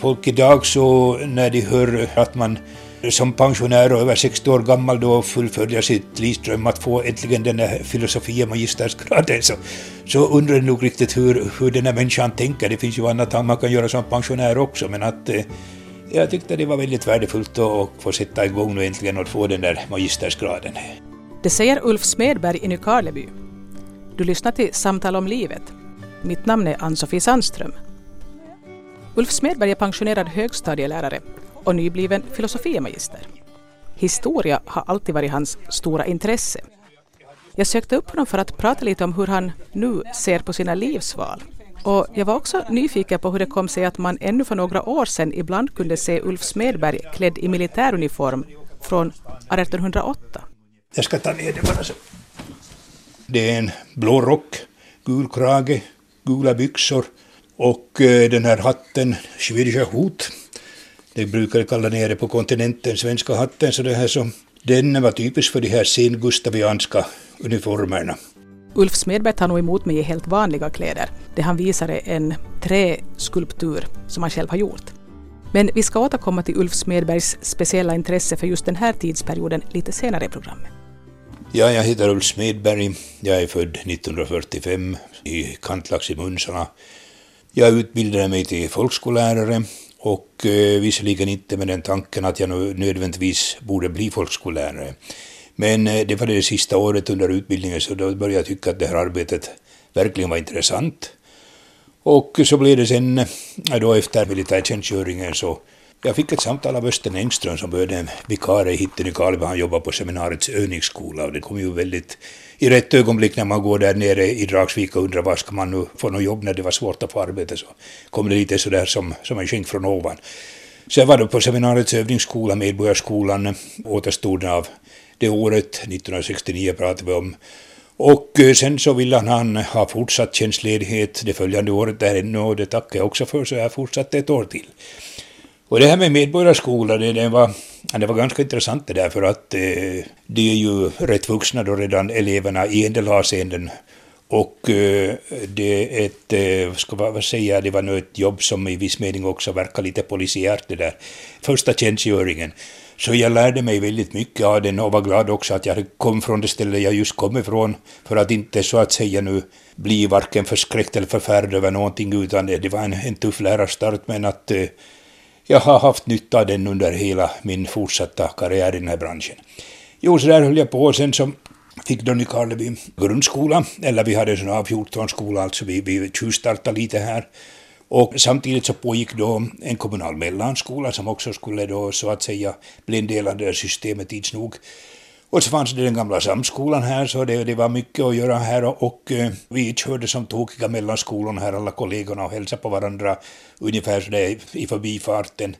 folk idag så när de hör att man som pensionär och över 60 år gammal då fullföljer sitt livsdröm att få äntligen den här filosofie magistersgraden så, så undrar jag nog riktigt hur, hur den här människan tänker. Det finns ju annat man kan göra som pensionär också men att eh, jag tyckte det var väldigt värdefullt att få sätta igång nu äntligen och få den där magistersgraden. Det säger Ulf Smedberg i Nykarleby. Du lyssnar till Samtal om livet. Mitt namn är Ann-Sofie Sandström. Ulf Smedberg är pensionerad högstadielärare och nybliven filosofiemagister. Historia har alltid varit hans stora intresse. Jag sökte upp honom för att prata lite om hur han nu ser på sina livsval. Och jag var också nyfiken på hur det kom sig att man ännu för några år sedan ibland kunde se Ulf Smedberg klädd i militäruniform från 1808. Jag ska ta ner det bara så. Det är en blå rock, gul krage, gula byxor och eh, den här hatten, Schwedischer Hut, det brukar kalla nere på kontinenten svenska hatten, så det här så, den var typisk för de här sengustavianska uniformerna. Ulf Smedberg tar nog emot mig i helt vanliga kläder. Det han visar är en träskulptur som han själv har gjort. Men vi ska återkomma till Ulf Smedbergs speciella intresse för just den här tidsperioden lite senare i programmet. Ja, jag heter Ulf Smedberg. Jag är född 1945 i Kantlax i Munsarna. Jag utbildade mig till folkskollärare och eh, visserligen inte med den tanken att jag nödvändigtvis borde bli folkskollärare. Men eh, det var det sista året under utbildningen så då började jag tycka att det här arbetet verkligen var intressant. Och så blev det sen, eh, då efter militärtjänstgöringen så jag fick ett samtal av Östen Engström som började en vikarie hit i Nykarleby. Han jobbar på seminariets övningsskola och det kom ju väldigt i rätt ögonblick när man går där nere i Dragsvik och undrar var ska man nu få något jobb när det var svårt att få arbete så kom det lite sådär som, som en skänk från ovan. Sen var det på seminariets övningsskola, Medborgarskolan, återstoden av det året, 1969 pratade vi om. Och eh, sen så ville han ha fortsatt tjänstledighet det följande året där ännu och det tackar jag också för så jag har fortsatt ett år till. Och det här med medborgarskola, det, det, var, det var ganska intressant det där för att eh, de är ju rätt vuxna då redan eleverna i en del avseenden. Och eh, det är ett, eh, ska vad säga, det var nog ett jobb som i viss mening också verkar lite polisiärt det där. Första tjänstgöringen. Så jag lärde mig väldigt mycket av den och var glad också att jag kom från det ställe jag just kom ifrån för att inte så att säga nu bli varken förskräckt eller förfärd över någonting utan det, det var en, en tuff lärarstart men att eh, jag har haft nytta av den under hela min fortsatta karriär i den här branschen. Jo, så där höll jag på och sen så fick då Nykarleby grundskola, eller vi hade en sån här 14-skola, alltså vi, vi tjuvstartade lite här. Och samtidigt så pågick då en kommunal mellanskola som också skulle då så att säga bli en del av det här systemet tids nog. Och så fanns det den gamla samskolan här, så det, det var mycket att göra här och, och vi körde som tokiga mellan skolorna här, alla kollegorna och hälsade på varandra ungefär sådär i förbifarten.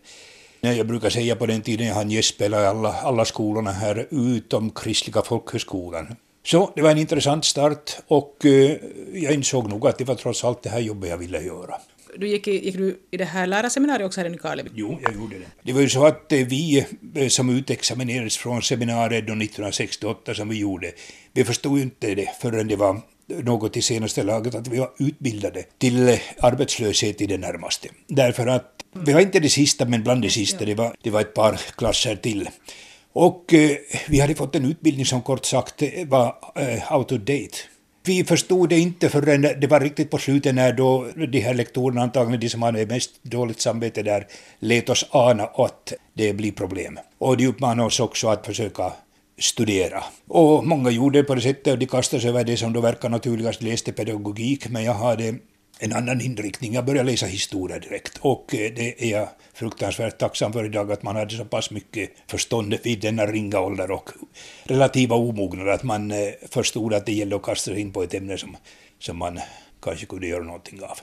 Jag brukar säga på den tiden jag hann gästspela i alla, alla skolorna här utom Kristliga folkhögskolan. Så det var en intressant start och eh, jag insåg nog att det var trots allt det här jobbet jag ville göra. Du gick, i, gick du i det här lärarseminariet också här i Nykarleby? Jo, jag gjorde det. Det var ju så att eh, vi eh, som utexaminerades från seminariet 1968 som vi gjorde, vi förstod ju inte det förrän det var något i senaste laget att vi var utbildade till eh, arbetslöshet i det närmaste. Därför att vi var inte det sista, men bland det sista, det var, det var ett par klasser till. Och eh, vi hade fått en utbildning som kort sagt var eh, out of date. Vi förstod det inte förrän det var riktigt på slutet när då de här lektorerna, antagligen de som hade mest dåligt samvete där, lät oss ana att det blir problem. Och de uppmanade oss också att försöka studera. Och många gjorde det på det sättet och de kastade sig över det som då verkar naturligast, läste pedagogik, men jag hade en annan inriktning. Jag började läsa historia direkt och eh, det är jag fruktansvärt tacksam för idag att man hade så pass mycket förstånd vid denna ringa ålder och relativa omognad att man eh, förstod att det gällde att kasta sig in på ett ämne som, som man kanske kunde göra någonting av.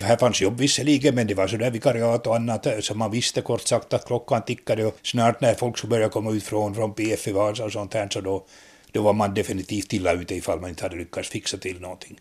Här fanns jobb visserligen, men det var sådär vikariat och annat eh, så man visste kort sagt att klockan tickade och snart när folk skulle börja komma ut från, från PF i Vasa och sånt här så då, då var man definitivt illa ute ifall man inte hade lyckats fixa till någonting.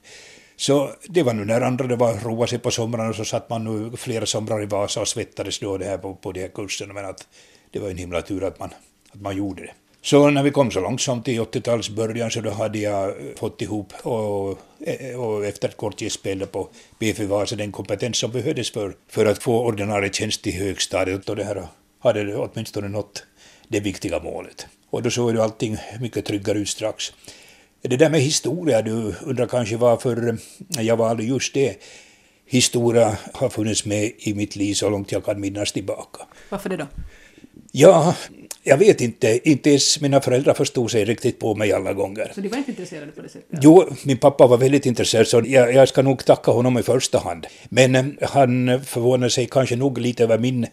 Så det var nu när andra det var roa sig på somrarna så satt man nu flera somrar i Vasa och svettades då det här på, på de här kurserna men att det var en himla tur att man, att man gjorde det. Så när vi kom så långsamt i 80-talets början så då hade jag eh, fått ihop och, eh, och efter ett kort gästspel på BF Vasa den kompetens som behövdes för, för att få ordinarie tjänst i högstadiet och det här hade åtminstone nått det viktiga målet. Och då såg ju allting mycket tryggare ut strax. Det där med historia, du undrar kanske varför jag valde just det. Historia har funnits med i mitt liv så långt jag kan minnas tillbaka. Varför det då? Ja, jag vet inte. Inte ens mina föräldrar förstod sig riktigt på mig alla gånger. Så de var inte intresserade på det sättet? Jo, min pappa var väldigt intresserad, så jag, jag ska nog tacka honom i första hand. Men eh, han förvånade sig kanske nog lite över min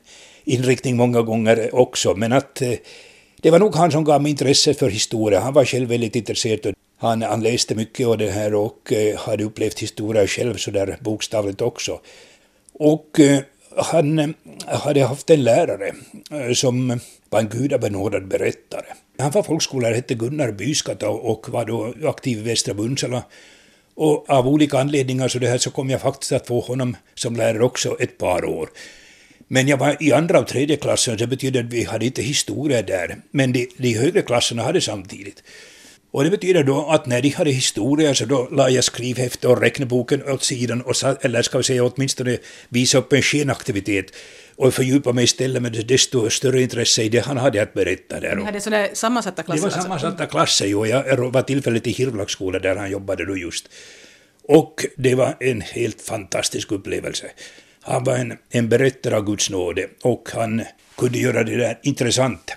inriktning många gånger också, men att eh, det var nog han som gav mig intresse för historia. Han var själv väldigt intresserad. Han, han läste mycket av det här och eh, hade upplevt historia själv så där bokstavligt också. Och eh, han eh, hade haft en lärare eh, som var en gudabenådad berättare. Han var folkskollärare, hette Gunnar Byskata och var då aktiv i Västra Bunsala. Och av olika anledningar så, det här så kom jag faktiskt att få honom som lärare också ett par år. Men jag var i andra och tredje klassen, det betyder att vi hade inte historia där. Men de, de högre klasserna hade samtidigt. Och det betyder då att när de hade historia så då la jag skrivhäftet och räkneboken åt sidan, och sa, eller ska vi säga åtminstone visa upp en skenaktivitet och fördjupa mig istället med desto större intresse i det han hade att berätta där. Ni hade sådana sammansatta klasser? Det var sammansatta klasser, jo. Jag var tillfälligt i Hirvlaksskolan där han jobbade då just. Och det var en helt fantastisk upplevelse. Han var en, en berättare av Guds nåde och han kunde göra det där intressant.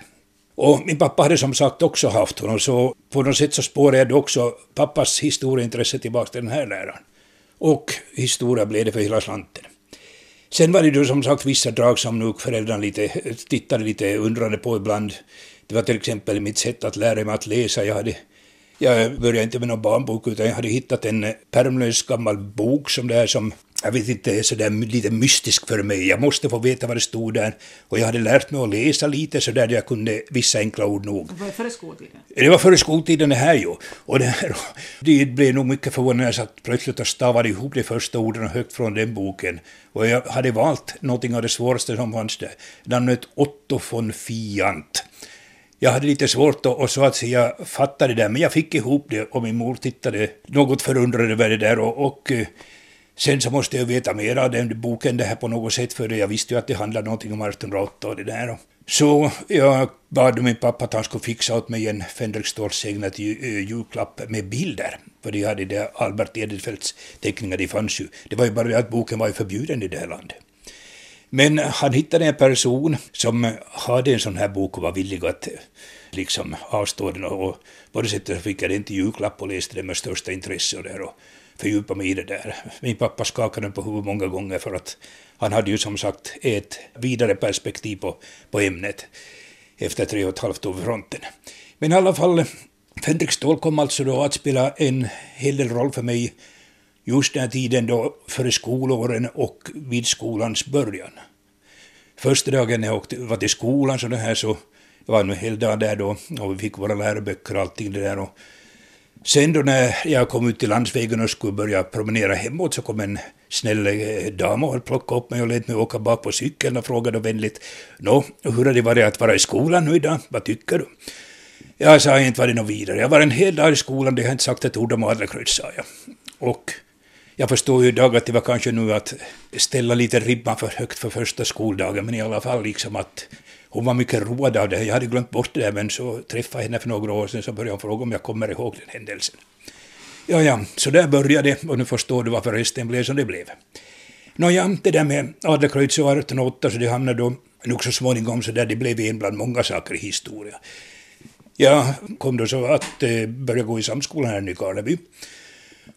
Och min pappa hade som sagt också haft honom, så på något sätt så spårade jag också pappas historieintresse tillbaka till den här läraren. Och historia blev det för hela slanten. Sen var det då som sagt vissa drag som nog föräldrarna lite, tittade lite undrande på ibland. Det var till exempel mitt sätt att lära mig att läsa. Jag, hade, jag började inte med någon barnbok utan jag hade hittat en pärmlös gammal bok som det här, som jag vet inte, sådär lite mystisk för mig. Jag måste få veta vad det stod där. Och jag hade lärt mig att läsa lite så där jag kunde vissa enkla ord nog. Var det före skoltiden? Det var före skoltiden det här ju. Och det, här, det blev nog mycket förvånande när jag satt plötsligt och stavade ihop de första orden högt från den boken. Och jag hade valt någonting av det svåraste som fanns där. Namnet Otto von Fiant. Jag hade lite svårt att, och så att säga fatta det där, men jag fick ihop det och min mor tittade något förundrad över det där och, och eh, Sen så måste jag veta mer av den boken det här på något sätt, för jag visste ju att det handlade någonting om 1808 och det där. Så jag bad min pappa att han skulle fixa åt mig en Fendrik Ståhls-ägnad eh, julklapp med bilder. För de hade det Albert Edelfelts teckningar, de fanns ju. Det var ju bara det att boken var ju förbjuden i det här landet. Men han hittade en person som hade en sån här bok och var villig att eh, liksom avstå den och på det sättet fick jag den till julklapp och läste den med största intresse och där. Och fördjupa mig i det där. Min pappa skakade på huvudet många gånger för att han hade ju som sagt ett vidare perspektiv på, på ämnet efter tre och ett halvt år vid fronten. Men i alla fall, Fänrik Ståhl kom alltså då att spela en hel del roll för mig just den här tiden då före skolåren och vid skolans början. Första dagen när jag åkte, var till skolan så det här så det var en hel dag där då och vi fick våra läroböcker och allting det där och Sen då när jag kom ut till landsvägen och skulle börja promenera hemåt så kom en snäll eh, dam och plockade upp mig och lät mig åka bak på cykeln och frågade vänligt Nå, hur har det varit att vara i skolan nu idag? Vad tycker du? Jag sa inte varit något vidare. Jag var en hel dag i skolan, det har inte sagt ett ord om Adlercreutz, sa jag. Och jag förstår ju idag att det var kanske nu att ställa lite ribban för högt för första skoldagen, men i alla fall liksom att hon var mycket road av det. Jag hade glömt bort det där, men så träffade jag henne för några år sedan så började hon fråga om jag kommer ihåg den händelsen. Ja, ja, så där började det och nu förstår du varför resten blev som det blev. Nåja, det där med Adlercreutz och 1808 så det hamnade då nog så småningom så där det blev en bland många saker i historia. Jag kom då så att eh, börja gå i samskolan här i Nykarleby.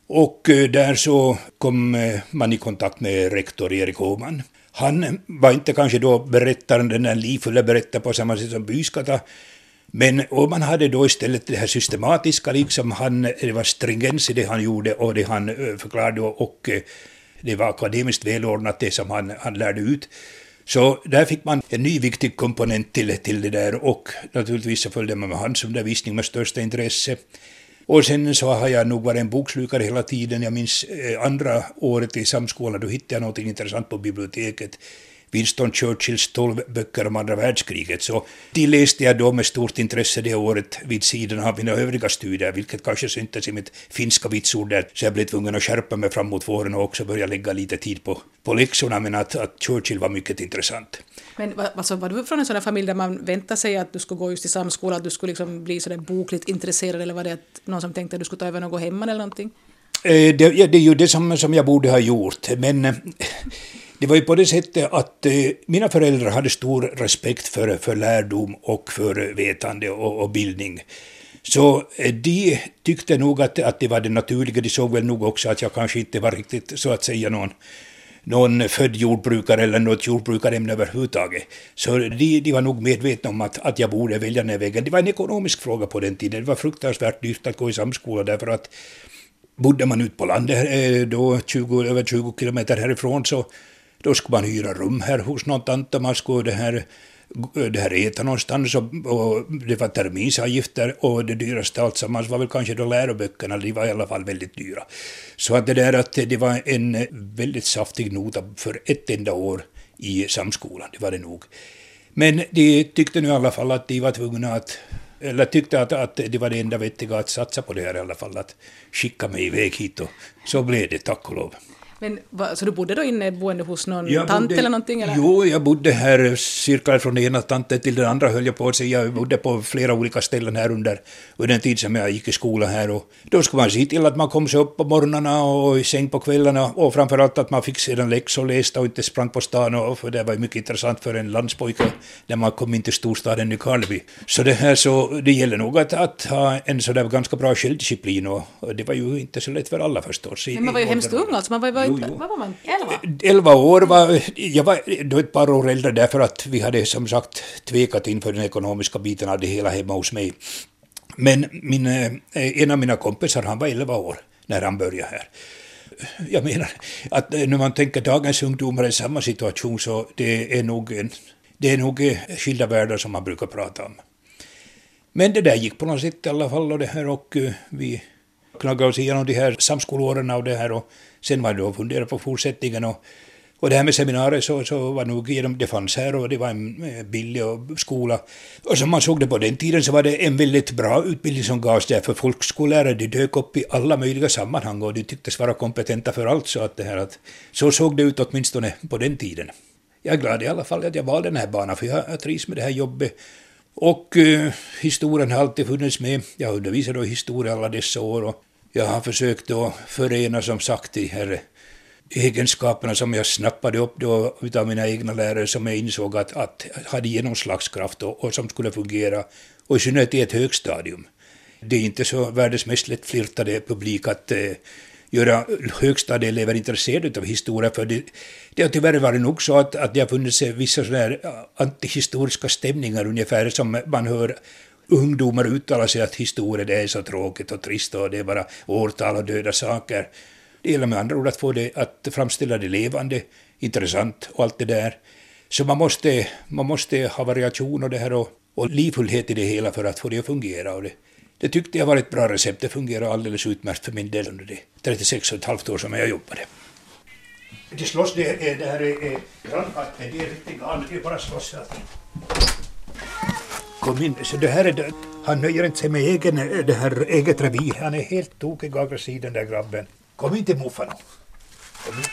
Och eh, där så kom eh, man i kontakt med rektor Erik Åman han var inte kanske då berättaren, den där livfulla berättaren på samma sätt som Byskata, men om man hade då istället det här systematiska, liksom han, det var stringens i det han gjorde och det han eh, förklarade och eh, det var akademiskt välordnat det som han, han lärde ut. Så där fick man en ny viktig komponent till, till det där och naturligtvis så följde man med hans undervisning med största intresse. Och sen så har jag nog varit en bokslukare hela tiden. Jag minns eh, andra året i samskolan, då hittade jag något intressant på biblioteket. Winston Churchills tolv böcker om andra världskriget. Så de läste jag då med stort intresse det året vid sidan av mina övriga studier, vilket kanske syntes i mitt finska vitsord där, så jag blev tvungen att skärpa mig framåt våren och också börja lägga lite tid på, på läxorna, men att, att Churchill var mycket intressant. Men alltså, var du från en sån familj där man väntade sig att du skulle gå just i samskola, att du skulle liksom bli sådär bokligt intresserad, eller var det att någon som tänkte att du skulle ta över något hemma eller någonting? Eh, det, det är ju det som, som jag borde ha gjort, men eh, det var ju på det sättet att eh, mina föräldrar hade stor respekt för, för lärdom och för vetande och, och bildning. Så eh, de tyckte nog att, att det var det naturliga. De såg väl nog också att jag kanske inte var riktigt så att säga någon, någon född jordbrukare eller något jordbrukarämne överhuvudtaget. Så de, de var nog medvetna om att, att jag borde välja den här vägen. Det var en ekonomisk fråga på den tiden. Det var fruktansvärt dyrt att gå i samskola därför att bodde man ute på landet eh, då 20, över 20 kilometer härifrån så då skulle man hyra rum här hos någon tant och man skulle det här, det här äta någonstans och, och det var terminsavgifter och det dyraste alltsammans var väl kanske då läroböckerna, de var i alla fall väldigt dyra. Så att det där att det var en väldigt saftig nota för ett enda år i samskolan, det var det nog. Men de tyckte nu i alla fall att de var tvungna att eller tyckte att, att det var det enda vettiga att satsa på det här i alla fall, att skicka mig iväg hit och så blev det tack och lov. Men, va, så du bodde då inne boende hos någon jag tant bodde, eller någonting? Eller? Jo, jag bodde här cirka från den ena tanten till den andra höll jag på att säga. Jag bodde på flera olika ställen här under, under den tid som jag gick i skolan här. Och då skulle man se till att man kom sig upp på morgnarna och i säng på kvällarna och framförallt att man fick sedan läxor lästa och inte sprang på stan. Och, för det var mycket intressant för en landspojke när man kom in till storstaden Nykarleby. Så det här så, det gäller nog att, att ha en sådär ganska bra självdisciplin och, och det var ju inte så lätt för alla förstås. Men man var ju hemskt ung alltså, man var, var jo, jo. Vad var man? Elva? Elva år var... Jag var då ett par år äldre därför att vi hade som sagt tvekat inför den ekonomiska biten av det hela hemma hos mig. Men min, eh, en av mina kompisar, han var elva år när han började här. Jag menar att när man tänker dagens ungdomar i samma situation så det är nog, en, det är nog eh, skilda världar som man brukar prata om. Men det där gick på något sätt i alla fall och det här och eh, vi knacka oss igenom de här samskolåren och det här och sen var det att fundera på fortsättningen och, och det här med seminarier så, så var nog genom, det fanns här och det var en eh, billig skola. Och som man såg det på den tiden så var det en väldigt bra utbildning som gavs där för folkskollärare. De dök upp i alla möjliga sammanhang och de tycktes vara kompetenta för allt. Så, att det här att, så såg det ut åtminstone på den tiden. Jag är glad i alla fall att jag valde den här banan för jag, jag trivs med det här jobbet. Och eh, historien har alltid funnits med. Jag har undervisat i historia alla dessa år och jag har försökt då förena som sagt de här egenskaperna som jag snappade upp då utav mina egna lärare som jag insåg att, att hade genomslagskraft och, och som skulle fungera, och i synnerhet i ett högstadium. Det är inte så världens mest lättflirtade publik att eh, göra högstadieelever intresserade av historia, för det, det har tyvärr varit nog så att, att det har funnits vissa sådana här antihistoriska stämningar ungefär som man hör ungdomar uttalar sig att historia det är så tråkigt och trist och det är bara årtal och döda saker. Det gäller med andra ord att få det att framställa det levande, intressant och allt det där. Så man måste, man måste ha variation och det här och, och livfullhet i det hela för att få det att fungera. Och det, det tyckte jag var ett bra recept. Det fungerar alldeles utmärkt för min del under de 36 och ett halvt år som jag jobbade. Det slåss, det, är, det här är, är grannkatten, det är riktigt galet, det är bara slåss. Kom in, så det här är det. Han nöjer inte sig med egen, det här eget revir. Han är helt tokig och aggressiv den där grabben. Kom in till morfar nu. Kom.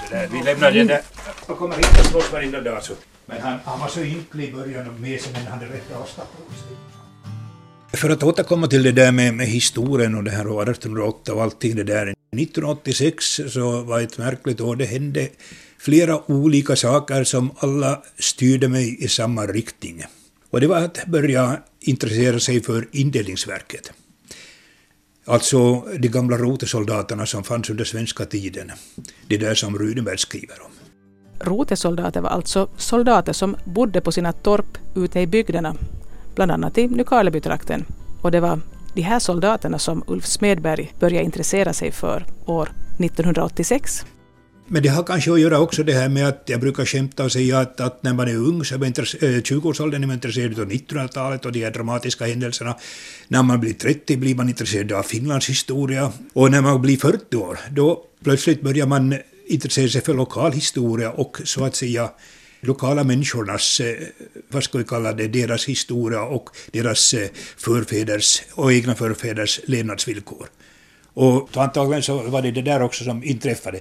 Så där, vi lämnar den där. Han kommer hit och slåss varenda dag så. Men han, han var så ynklig i början och med sig men han är rätt avslappnad. För att återkomma till det där med, med historien och det här och 1808 och allting det där. 1986 så var ett märkligt år. Det hände flera olika saker som alla styrde mig i samma riktning. Och det var att börja intressera sig för indelningsverket. Alltså de gamla rotesoldaterna som fanns under svenska tiden. Det där som Runeberg skriver om. Rotesoldater var alltså soldater som bodde på sina torp ute i bygderna, bland annat i Nykarlebytrakten. Och det var de här soldaterna som Ulf Smedberg började intressera sig för år 1986. Men det har kanske att göra också det här med att jag brukar skämta och säga att, att när man är ung, så är man 20-årsåldern, eh, är man intresserad av 1900-talet och de här dramatiska händelserna. När man blir 30 blir man intresserad av Finlands historia. Och när man blir 40 år, då plötsligt börjar man intressera sig för lokal historia och så att säga lokala människornas, eh, vad ska vi kalla det, deras historia och deras eh, förfäders och egna förfäders levnadsvillkor. Och antagligen så var det det där också som inträffade.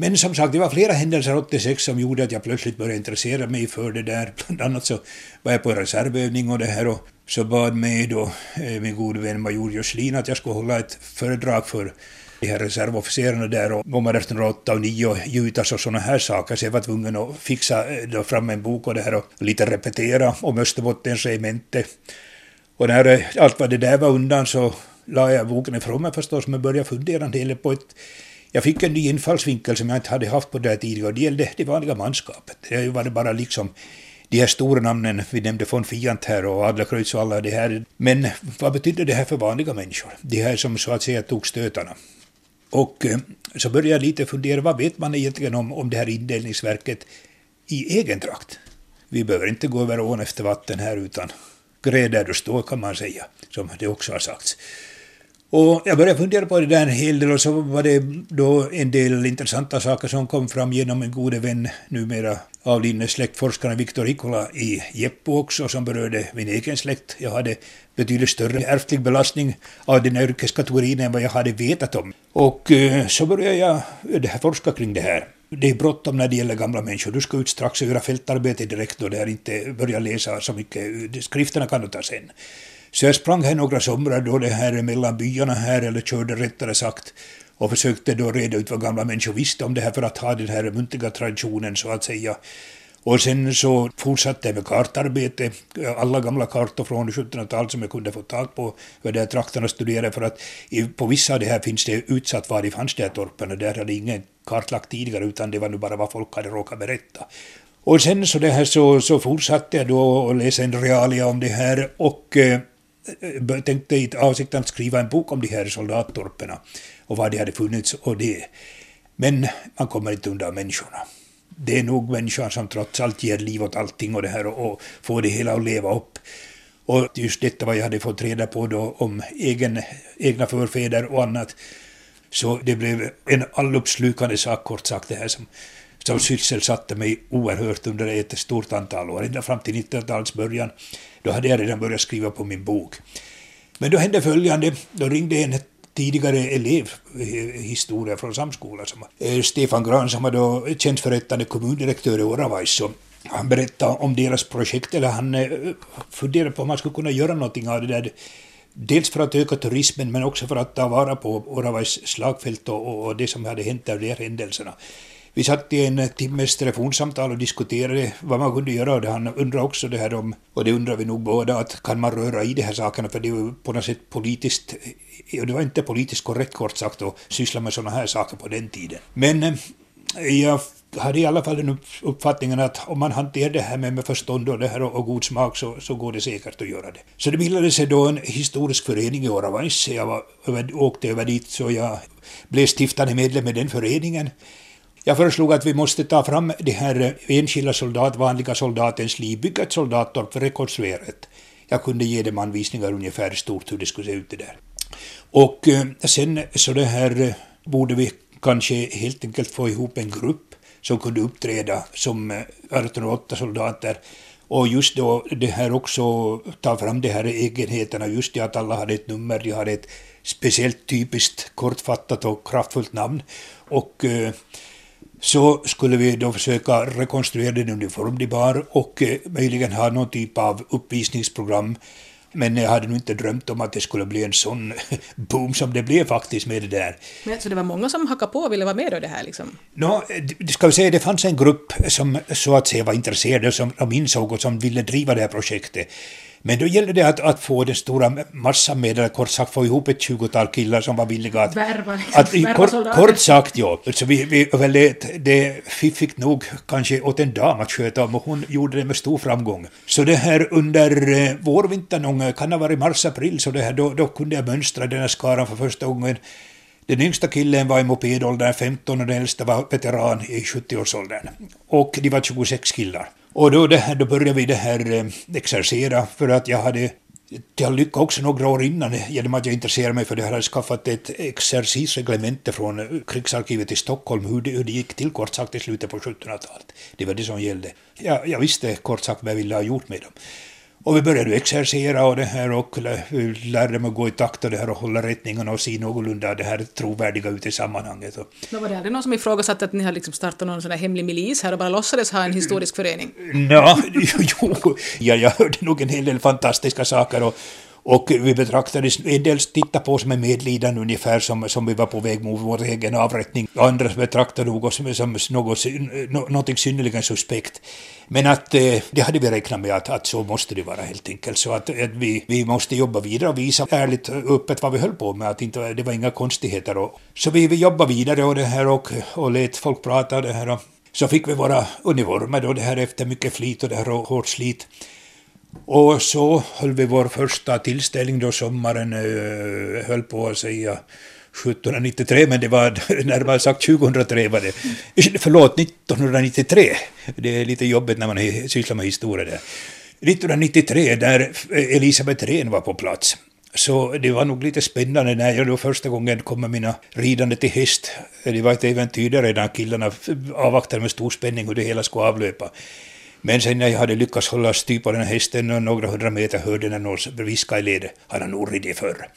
Men som sagt, det var flera händelser 86 som gjorde att jag plötsligt började intressera mig för det där. Bland annat så var jag på reservövning och det här och så bad mig då eh, min gode vän major Joslin att jag skulle hålla ett föredrag för de här reservofficerarna där och nummer 108 och 9 och Jutas och sådana här saker. Så jag var tvungen att fixa eh, då fram en bok och det här och lite repetera om Österbottens regemente. Och när eh, allt vad det där var undan så la jag boken ifrån mig förstås, men började fundera en del på ett jag fick en ny infallsvinkel som jag inte hade haft på det här tidigare. och Det gällde det vanliga manskapet. Det var det bara liksom de här stora namnen, vi nämnde von Fiant här och Adlercreutz och alla det här. Men vad betyder det här för vanliga människor? De här som så att säga tog stötarna. Och eh, så började jag lite fundera, vad vet man egentligen om, om det här indelningsverket i egen trakt? Vi behöver inte gå över ån efter vatten här utan gräd där du står kan man säga, som det också har sagts. Och jag började fundera på det där en hel del och så var det då en del intressanta saker som kom fram genom en gode vän, numera avlidne släktforskaren Viktor Ikola i Jeppo också, som berörde min egen släkt. Jag hade betydligt större ärftlig belastning av den yrkeskategorin än vad jag hade vetat om. Och eh, så började jag eh, forska kring det här. Det är bråttom när det gäller gamla människor. Du ska ut strax och göra fältarbete direkt och inte börja läsa så mycket. Eh, skrifterna kan du ta sen. Så jag sprang här några somrar då det här mellan byarna här, eller körde rättare sagt, och försökte då reda ut vad gamla människor visste om det här för att ha den här muntliga traditionen så att säga. Och sen så fortsatte jag med kartarbete, alla gamla kartor från 1700-talet som jag kunde få tag på, över de här trakterna studerade för att på vissa av de här finns det utsatt var det fanns de här torpen och där hade ingen kartlagt tidigare utan det var nu bara vad folk hade råkat berätta. Och sen så, det här så, så fortsatte jag då att läsa en realia om det här och eh, tänkte i avsikten att skriva en bok om de här soldattorperna och var de hade funnits och det. Men man kommer inte undan människorna. Det är nog människan som trots allt ger liv åt allting och det här och, och får det hela att leva upp. Och just detta vad jag hade fått reda på då om egen, egna förfäder och annat. Så det blev en alluppslukande sak kort sagt det här som, som sysselsatte mig oerhört under ett stort antal år, ända fram till 1900-talets början. Då hade jag redan börjat skriva på min bok. Men då hände följande, då ringde en tidigare elevhistoria eh, från samskolan, som, eh, Stefan Gran, som var då tjänstförrättande kommundirektör i Oravais. Han berättade om deras projekt, eller han eh, funderade på om man skulle kunna göra någonting av det där. Dels för att öka turismen, men också för att ta vara på Oravais slagfält och, och det som hade hänt där, de här händelserna. Vi satt i en timmes telefonsamtal och diskuterade vad man kunde göra. Och han undrade också det här om, och det undrar vi nog båda, att kan man röra i de här sakerna? För det var på något sätt politiskt, och det var inte politiskt korrekt kort sagt att syssla med sådana här saker på den tiden. Men eh, jag hade i alla fall den uppfattningen att om man hanterar det här med, med förstånd och, det här och, och god smak så, så går det säkert att göra det. Så det bildades sig då en historisk förening i Oravais. Jag var, åkte över dit så jag blev stiftande medlem i den föreningen. Jag föreslog att vi måste ta fram det här eh, enskilda soldat, vanliga soldatens liv, bygga ett soldattorp för rekonstruerat. Jag kunde ge dem anvisningar ungefär stort hur det skulle se ut det där. Och eh, sen så det här eh, borde vi kanske helt enkelt få ihop en grupp som kunde uppträda som 1808-soldater och just då det här också ta fram de här egenheterna, just det att alla hade ett nummer, de hade ett speciellt typiskt kortfattat och kraftfullt namn. Och så skulle vi då försöka rekonstruera den uniform de bar och eh, möjligen ha någon typ av uppvisningsprogram. Men jag hade nog inte drömt om att det skulle bli en sån boom som det blev faktiskt med det där. Men, så det var många som hackade på och ville vara med då det här liksom? Nå, no, ska vi säga, det fanns en grupp som så att säga var intresserade, som de insåg och som ville driva det här projektet. Men då gällde det att, att få den stora massan med, eller kort sagt få ihop ett tjugotal killar som var villiga att... Värva, liksom, att, värva kort, kort, sagt, ja. Så vi, vi överlät det fiffigt nog kanske åt en dam att sköta om och hon gjorde det med stor framgång. Så det här under eh, vårvintern, någon, kan ha varit mars-april, så det här, då, då kunde jag mönstra den här skaran för första gången. Den yngsta killen var i mopedåldern 15 och den äldsta var veteran i 70-årsåldern. Och de var 26 killar. Och då, det här, då började vi det här eh, exercera för att jag hade jag lyckades också några år innan eh, genom att jag intresserade mig för det. här. Jag hade skaffat ett exercisreglemente från eh, krigsarkivet i Stockholm hur det, hur det gick till kort sagt i slutet på 1700-talet. Det var det som gällde. Jag, jag visste kort sagt vad jag ville ha gjort med dem. Och vi började exercera och det här och lärde mig att gå i takt och det här och hålla rättningarna och se någorlunda det här trovärdiga ut i sammanhanget. Och... Men var det aldrig någon som ifrågasatte att ni har liksom startat någon sån här hemlig milis här och bara låtsades ha en historisk förening? Ja, jo, ja, jag hörde nog en hel del fantastiska saker och, och vi betraktades, en del tittade på oss med medlidande ungefär som, som vi var på väg mot vår egen avrättning. Andra betraktade nog oss som, som något, någonting synnerligen suspekt. Men att eh, det hade vi räknat med att, att så måste det vara helt enkelt. Så att, att vi, vi måste jobba vidare och visa ärligt eh, öppet vad vi höll på med. Att inte, det var inga konstigheter. Och, så vi, vi jobbade vidare och det här och, och lät folk prata och det här. Och, så fick vi våra uniformer då det här efter mycket flit och det här och hårt slit. Och så höll vi vår första tillställning då sommaren eh, höll på att säga 1793, men det var närmare sagt 2003 var det. Förlåt, 1993. Det är lite jobbigt när man sysslar med historia där. 1993, där Elisabeth Rehn var på plats. Så det var nog lite spännande när jag då första gången kom med mina ridande till häst. Det var ett äventyr där redan, killarna avvaktade med stor spänning hur det hela skulle avlöpa. Men sen när jag hade lyckats hålla styr på den här hästen och några hundra meter hörde den någon viska i ledet. Han har nog ridit förr.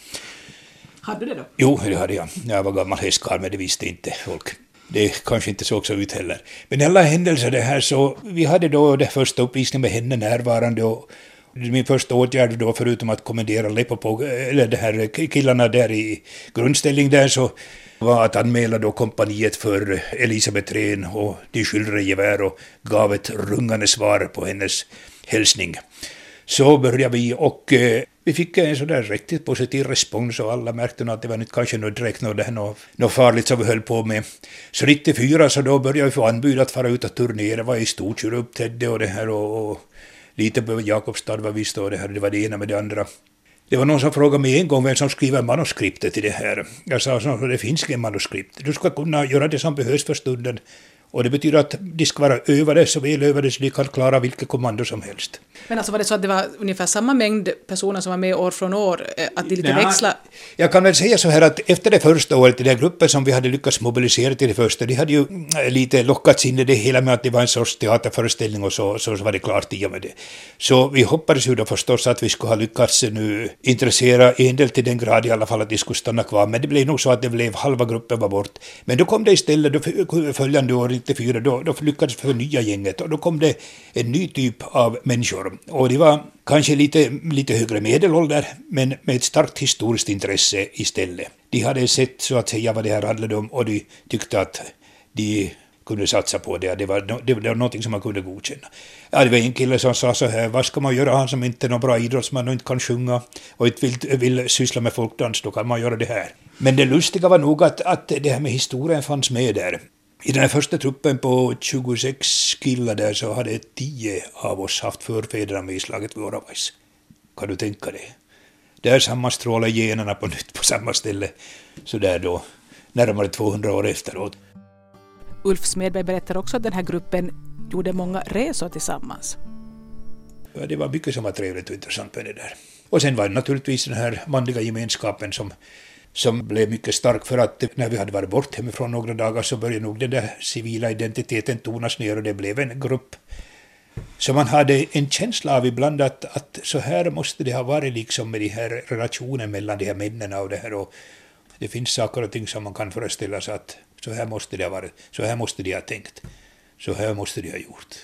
Hade du det då? Jo, det hade jag. Jag var gammal hästkarl, men det visste inte folk. Det kanske inte såg så ut heller. Men i alla händelser det här så, vi hade då det första uppvisningen med henne närvarande och min första åtgärd då, förutom att kommendera Lepopog, eller det här killarna där i grundställning där, så var att anmäla då kompaniet för Elisabeth Rehn och de skyldiga gevär och gav ett rungande svar på hennes hälsning. Så började vi och eh, vi fick en sådär riktigt positiv respons och alla märkte nog att det var inte kanske något direkt något, något, något farligt som vi höll på med. Så 94 så då började vi få anbud att fara ut och turnera, var i Storkyrka uppträdde och det här och, och lite på Jakobstad var vi står det här, det var det ena med det andra. Det var någon som frågade mig en gång vem som skriver manuskriptet till det här. Jag sa att det finns inget manuskript. Du ska kunna göra det som behövs för stunden. Och det betyder att de ska vara övade, så väl övade så de kan klara vilket kommando som helst. Men alltså var det så att det var ungefär samma mängd personer som var med år från år, eh, att de lite växlade? Jag kan väl säga så här att efter det första året, den gruppen som vi hade lyckats mobilisera till det första, de hade ju mm, lite lockats in i det hela med att det var en sorts teaterföreställning och så, så var det klart i och med det. Så vi hoppades ju då förstås att vi skulle ha lyckats nu intressera en del till den grad i alla fall att de skulle stanna kvar, men det blev nog så att det blev halva gruppen var bort. Men då kom det istället, då följande år, 94, då, då lyckades förnya gänget och då kom det en ny typ av människor. Och det var kanske lite, lite högre medelålder, men med ett starkt historiskt intresse istället. De hade sett så att säga vad det här handlade om och de tyckte att de kunde satsa på det. Det var, det var någonting som man kunde godkänna. Ja, det var en kille som sa så här, vad ska man göra, han som inte är någon bra idrottsman och inte kan sjunga och inte vill, vill syssla med folkdans, då kan man göra det här. Men det lustiga var nog att, att det här med historien fanns med där. I den här första truppen på 26 killar där så hade 10 av oss haft förfäderna med i slaget vid Oravais. Kan du tänka dig? Där sammanstrålar generna på nytt på samma ställe, så där då, närmare 200 år efteråt. Ulf Smedberg berättar också att den här gruppen gjorde många resor tillsammans. Ja, det var mycket som var trevligt och intressant med det där. Och sen var det naturligtvis den här manliga gemenskapen som som blev mycket stark för att när vi hade varit bort hemifrån några dagar så började nog den där civila identiteten tonas ner och det blev en grupp. Så man hade en känsla av ibland att, att så här måste det ha varit liksom med de här relationen mellan de här männen och det här och det finns saker och ting som man kan föreställa sig att så här måste det ha varit, så här måste de ha tänkt, så här måste de ha gjort.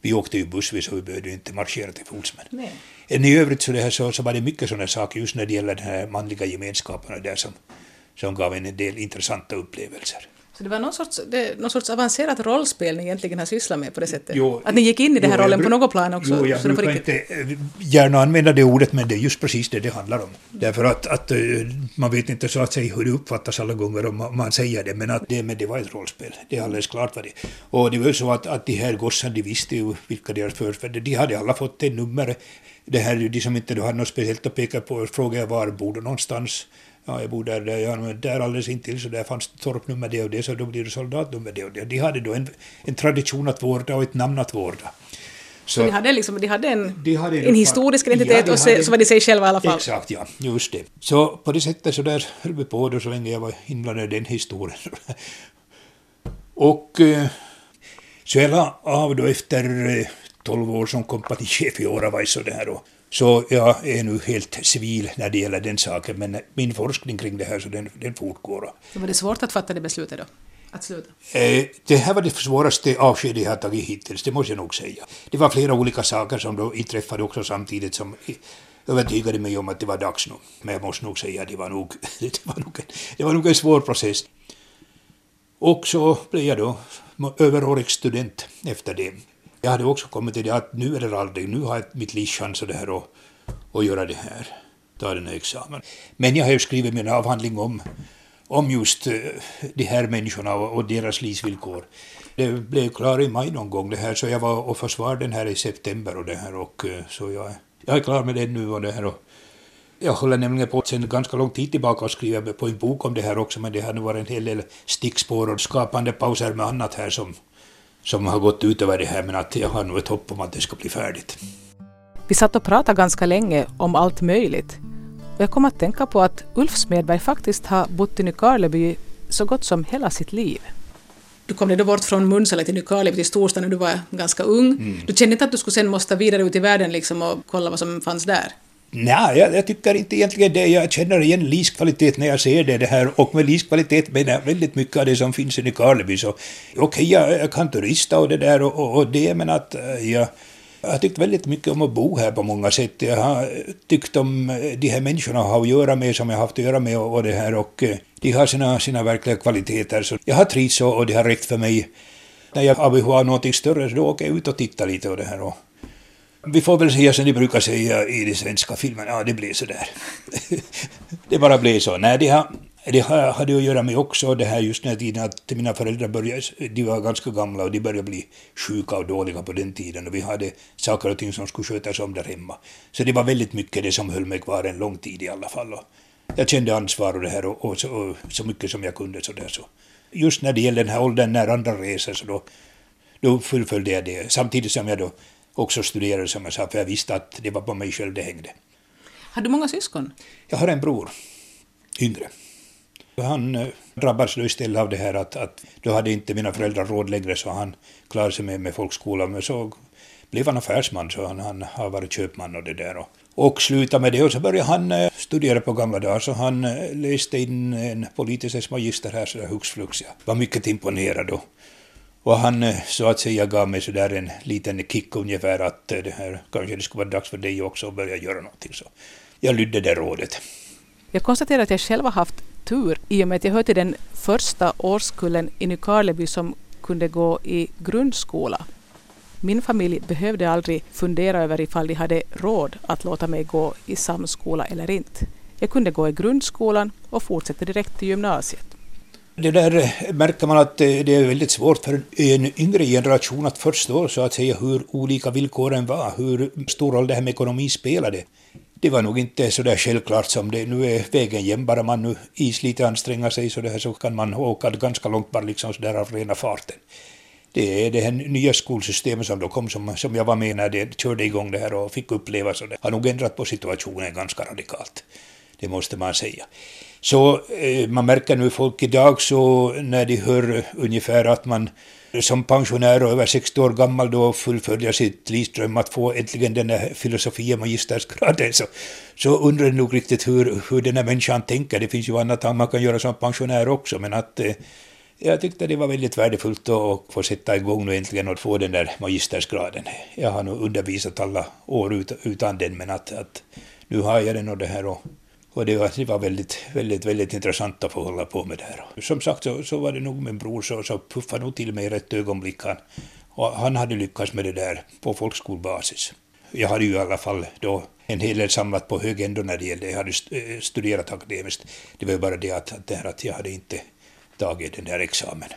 Vi åkte ju bussvis och vi behövde inte marschera till fots. Men i övrigt så, det här, så, så var det mycket sådana saker just när det gäller den här manliga gemenskapen där som, som gav en del intressanta upplevelser. Så det var någon sorts, det, någon sorts avancerat rollspel ni egentligen har sysslat med på det sättet? Jo, att ni gick in i den här jo, rollen på något plan också? Jo, jag brukar inte eh, gärna använda det ordet, men det är just precis det det handlar om. Därför att, att eh, man vet inte så att säga hur det uppfattas alla gånger om man säger det, men att det, men det var ett rollspel. Det är alldeles klart vad det Och det var ju så att, att de här gossarna, de visste ju vilka deras förfäder De hade alla fått ett nummer. Det här, de som inte hade något speciellt att peka på, frågade jag var bor du någonstans? Ja, jag bor där, där, ja, men där alldeles intill så där fanns torpnummer det och det, så då blir det soldatnummer det och det. De hade då en, en tradition att vårda och ett namn att vårda. Så, de hade, liksom, de hade en, de hade en, en historisk identitet ja, och så, så var de sig själva i alla fall. Exakt, ja. Just det. Så på det sättet så där höll vi på då så länge jag var inblandad i den historien. och eh, så jag la av då efter 12 eh, år som kompanichef i Åravais och det här då. Så jag är nu helt civil när det gäller den saken, men min forskning kring det här så den, den fortgår. Så var det svårt att fatta det beslutet då? Att sluta? Eh, det här var det svåraste avskedet jag har tagit hittills, det måste jag nog säga. Det var flera olika saker som då inträffade också samtidigt som övertygade mig om att det var dags nu. Men jag måste nog säga att det var nog, det var nog, en, det var nog en svår process. Och så blev jag då överårig student efter det. Jag hade också kommit till det att nu är det aldrig, nu har jag mitt livs chans det här att, att göra det här, ta den här examen. Men jag har ju skrivit min avhandling om, om just eh, de här människorna och, deras livsvillkor. Det blev klart i maj någon gång det här, så jag var och försvarade den här i september och det här och eh, så jag, jag är klar med den nu och det här och jag håller nämligen på sedan ganska lång tid tillbaka och skriver på en bok om det här också, men det har nu varit en hel del stickspår och skapande pauser med annat här som, som har gått ut över det här, men att jag har nog ett hopp om att det ska bli färdigt. Vi satt och pratade ganska länge om allt möjligt. Och jag kom att tänka på att Ulf Smedberg faktiskt har bott i Nykarleby så gott som hela sitt liv. Du kom då bort från Munsele till Nykarleby till storstan när du var ganska ung. Mm. Du kände inte att du skulle sen måste vidare ut i världen liksom och kolla vad som fanns där? Nej, jag, jag, tycker inte egentligen det. Jag känner igen livskvalitet när jag ser det, det här. Och med livskvalitet menar jag väldigt mycket av det som finns i Karleby. Okej, okay, jag, jag, kan turista och det där och, och, och det, men att eh, jag, jag har tyckt väldigt mycket om att bo här på många sätt. Jag har tyckt om eh, de här människorna har att göra med, som jag har haft att göra med och, och det här. Och eh, de har sina, sina verkliga kvaliteter. Så jag har trivts och, och det har räckt för mig. När jag har behov av någonting större, så då åker jag ut och tittar lite och det här. Och, vi får väl säga som de brukar säga i de svenska filmerna, ja det blev så där. det bara blev så. Nej, det, har, det hade att göra med också det här just när tiden att mina föräldrar började, de var ganska gamla och de började bli sjuka och dåliga på den tiden och vi hade saker och ting som skulle skötas om där hemma. Så det var väldigt mycket det som höll mig kvar en lång tid i alla fall. Och jag kände ansvar och det här och, och, så, och så, mycket som jag kunde så där så. Just när det gäller den här åldern när andra reser så då, då fullföljde jag det. Samtidigt som jag då också studerade som jag sa, för jag visste att det var på mig själv det hängde. Har du många syskon? Jag har en bror, yngre. Han äh, drabbades då istället av det här att, att då hade inte mina föräldrar råd längre så han klarade sig med, med folkskolan. Men så blev han affärsman så han, han har varit köpman och det där. Och, och slutade med det och så började han äh, studera på gamla dagar så han äh, läste in en politisk magister här så där hux flux. Jag var mycket imponerad och och han eh, så att säga gav mig sådär en liten kick ungefär att eh, det här kanske det skulle vara dags för dig också att börja göra någonting. Så jag lydde det rådet. Jag konstaterar att jag själv har haft tur i och med att jag hör till den första årskullen i Nykarleby som kunde gå i grundskola. Min familj behövde aldrig fundera över ifall de hade råd att låta mig gå i samskola eller inte. Jag kunde gå i grundskolan och fortsätta direkt till gymnasiet. Det där eh, märker man att eh, det är väldigt svårt för en yngre generation att förstå så att säga hur olika villkoren var, hur stor roll det här med ekonomi spelade. Det var nog inte så där självklart som det nu är vägen jämn, bara man nu is lite anstränger sig så, där, så kan man åka ganska långt bara liksom så där av rena farten. Det är det här nya skolsystemet som då kom, som, som jag var med när det körde igång det här och fick uppleva, så det har nog ändrat på situationen ganska radikalt. Det måste man säga. Så eh, man märker nu folk idag så när de hör ungefär att man som pensionär och över 60 år gammal då fullföljer sitt livsdröm att få äntligen den här filosofie magistersgraden så, så undrar de nog riktigt hur, hur den här människan tänker. Det finns ju annat man kan göra som pensionär också men att eh, jag tyckte det var väldigt värdefullt att få sätta igång nu äntligen och få den där magistersgraden. Jag har nog undervisat alla år utan den men att, att nu har jag den och det här och och det var, det var väldigt, väldigt, väldigt intressant att få hålla på med det här. Som sagt så, så var det nog min bror så, så puffade nog till mig i rätt ögonblick. Han, och han hade lyckats med det där på folkskolbasis. Jag hade ju i alla fall då en hel del samlat på hög ändå när det gällde, jag hade studerat akademiskt. Det var ju bara det att, att, det här, att jag hade inte tagit den där examen.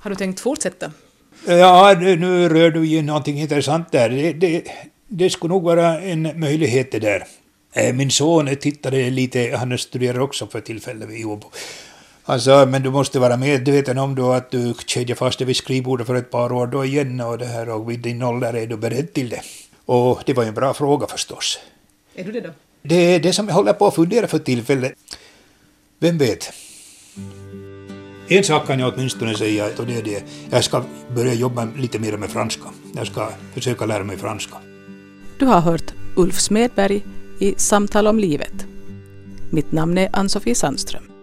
Har du tänkt fortsätta? Ja, nu rör du ju någonting intressant där. Det, det, det skulle nog vara en möjlighet det där. Eh, min son tittade lite, han studerar också för tillfället vid Åbo. Han sa, men du måste vara medveten om då att du kedjar fast dig vid skrivbordet för ett par år då igen och det här och vid din ålder är du beredd till det. Och det var ju en bra fråga förstås. Är du det då? Det är det som jag håller på att fundera för tillfället. Vem vet? En sak kan jag åtminstone säga och det är det. Jag ska börja jobba lite mer med franska. Jag ska försöka lära mig franska. Du har hört Ulf Smedberg i Samtal om livet. Mitt namn är Ann-Sofie Sandström.